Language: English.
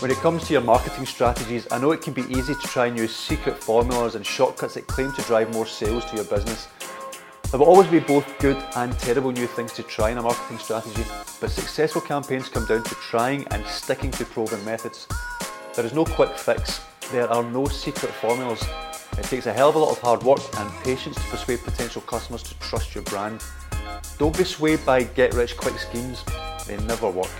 When it comes to your marketing strategies, I know it can be easy to try and use secret formulas and shortcuts that claim to drive more sales to your business. There will always be both good and terrible new things to try in a marketing strategy, but successful campaigns come down to trying and sticking to proven methods. There is no quick fix, there are no secret formulas. It takes a hell of a lot of hard work and patience to persuade potential customers to trust your brand. Don't be swayed by get rich quick schemes, they never work.